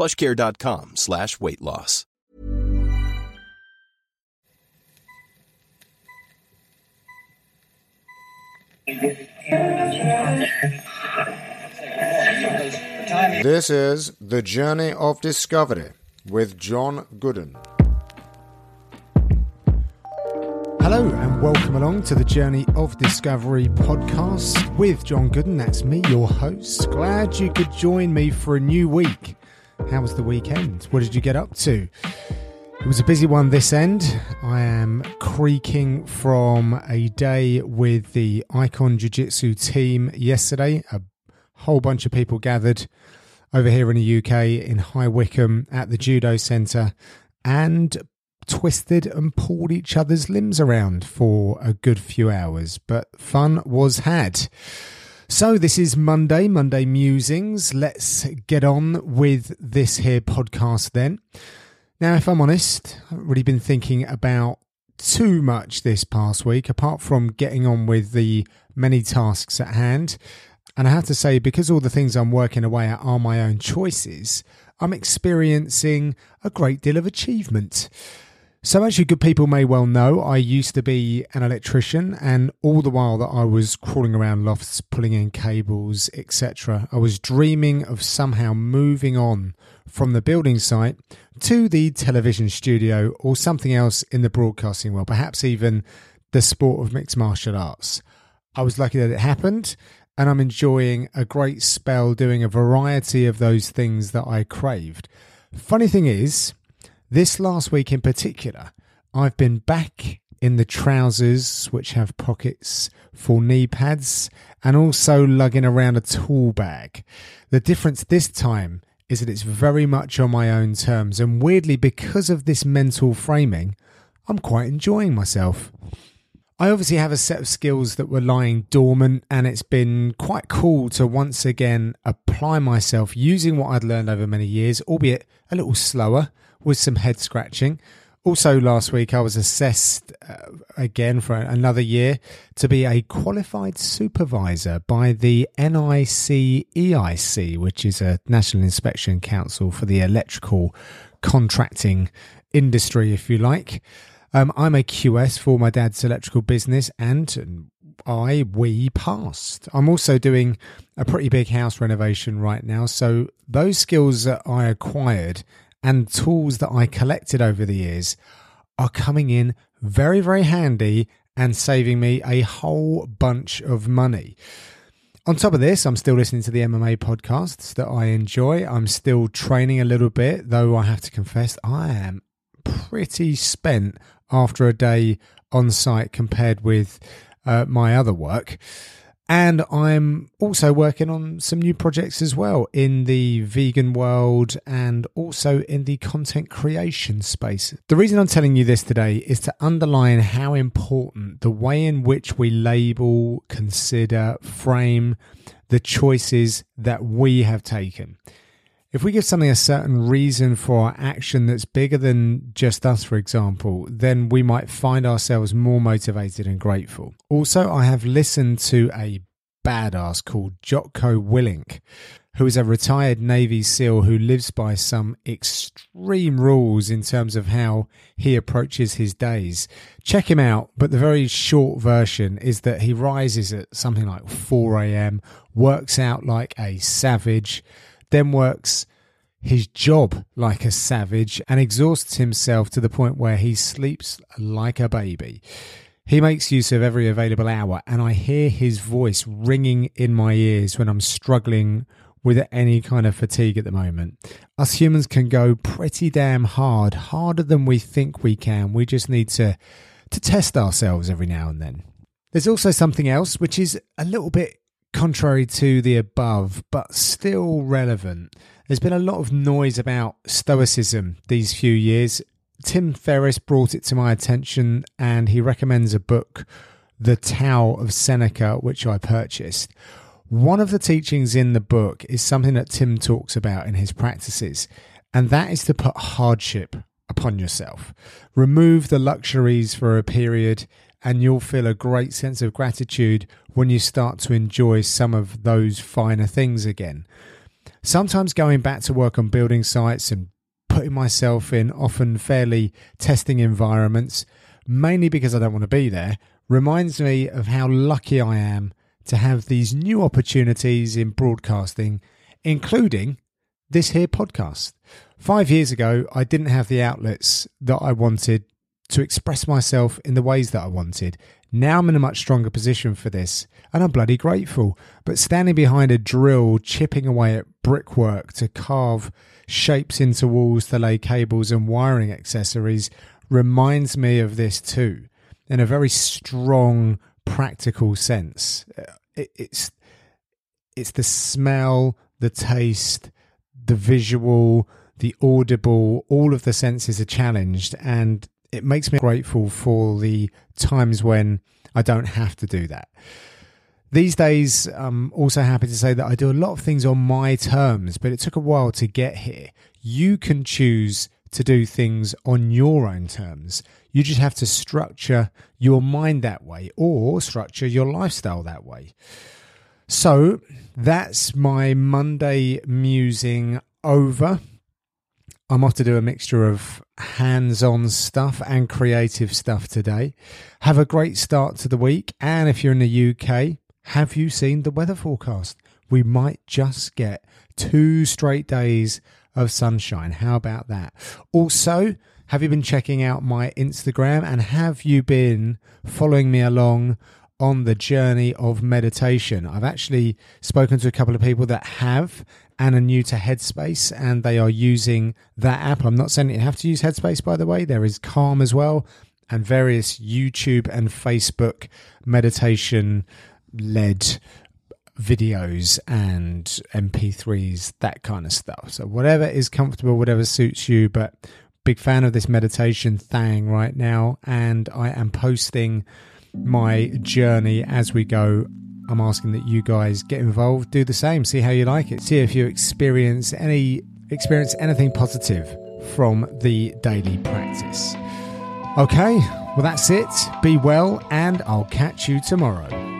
plushcare.com slash weight loss. This is The Journey of Discovery with John Gooden. Hello and welcome along to the Journey of Discovery podcast with John Gooden. That's me, your host. Glad you could join me for a new week. How was the weekend? What did you get up to? It was a busy one this end. I am creaking from a day with the Icon Jiu Jitsu team yesterday. A whole bunch of people gathered over here in the UK in High Wycombe at the Judo Centre and twisted and pulled each other's limbs around for a good few hours. But fun was had. So this is Monday, Monday Musings. Let's get on with this here podcast then. Now, if I'm honest, I haven't really been thinking about too much this past week, apart from getting on with the many tasks at hand. And I have to say, because all the things I'm working away at are my own choices, I'm experiencing a great deal of achievement. So, as you good people may well know, I used to be an electrician, and all the while that I was crawling around lofts, pulling in cables, etc., I was dreaming of somehow moving on from the building site to the television studio or something else in the broadcasting world, perhaps even the sport of mixed martial arts. I was lucky that it happened, and I'm enjoying a great spell doing a variety of those things that I craved. Funny thing is, this last week in particular, I've been back in the trousers which have pockets for knee pads and also lugging around a tool bag. The difference this time is that it's very much on my own terms, and weirdly, because of this mental framing, I'm quite enjoying myself. I obviously have a set of skills that were lying dormant, and it's been quite cool to once again apply myself using what I'd learned over many years, albeit a little slower with some head scratching. Also, last week I was assessed uh, again for another year to be a qualified supervisor by the NICEIC, which is a National Inspection Council for the electrical contracting industry, if you like. Um, I'm a QS for my dad's electrical business, and I we passed. I'm also doing a pretty big house renovation right now, so those skills that I acquired and tools that I collected over the years are coming in very, very handy and saving me a whole bunch of money. On top of this, I'm still listening to the MMA podcasts that I enjoy. I'm still training a little bit, though I have to confess I am pretty spent after a day on site compared with uh, my other work. And I'm also working on some new projects as well in the vegan world and also in the content creation space. The reason I'm telling you this today is to underline how important the way in which we label, consider, frame the choices that we have taken. If we give something a certain reason for our action that's bigger than just us, for example, then we might find ourselves more motivated and grateful. Also, I have listened to a badass called Jocko Willink, who is a retired Navy SEAL who lives by some extreme rules in terms of how he approaches his days. Check him out, but the very short version is that he rises at something like 4 a.m., works out like a savage then works his job like a savage and exhausts himself to the point where he sleeps like a baby. He makes use of every available hour, and I hear his voice ringing in my ears when I'm struggling with any kind of fatigue at the moment. Us humans can go pretty damn hard, harder than we think we can. We just need to to test ourselves every now and then. There's also something else which is a little bit contrary to the above, but still relevant. There's been a lot of noise about Stoicism these few years. Tim Ferriss brought it to my attention and he recommends a book, The Tao of Seneca, which I purchased. One of the teachings in the book is something that Tim talks about in his practices, and that is to put hardship upon yourself. Remove the luxuries for a period, and you'll feel a great sense of gratitude when you start to enjoy some of those finer things again. Sometimes going back to work on building sites and putting myself in often fairly testing environments, mainly because I don't want to be there, reminds me of how lucky I am to have these new opportunities in broadcasting, including this here podcast. Five years ago, I didn't have the outlets that I wanted to express myself in the ways that I wanted. Now I'm in a much stronger position for this, and I'm bloody grateful. But standing behind a drill, chipping away at brickwork to carve shapes into walls to lay cables and wiring accessories reminds me of this too, in a very strong, practical sense uh, it, it's it's the smell, the taste, the visual, the audible, all of the senses are challenged and it makes me grateful for the times when I don't have to do that. These days, I'm also happy to say that I do a lot of things on my terms, but it took a while to get here. You can choose to do things on your own terms. You just have to structure your mind that way or structure your lifestyle that way. So that's my Monday musing over. I'm off to do a mixture of hands on stuff and creative stuff today. Have a great start to the week. And if you're in the UK, have you seen the weather forecast? We might just get two straight days of sunshine. How about that? Also, have you been checking out my Instagram and have you been following me along on the journey of meditation? I've actually spoken to a couple of people that have and are new to Headspace and they are using that app. I'm not saying you have to use Headspace, by the way. There is Calm as well and various YouTube and Facebook meditation led videos and MP3s, that kind of stuff. So, whatever is comfortable, whatever suits you. But, big fan of this meditation thing right now. And I am posting my journey as we go. I'm asking that you guys get involved, do the same, see how you like it, see if you experience any experience anything positive from the daily practice. Okay, well that's it. Be well and I'll catch you tomorrow.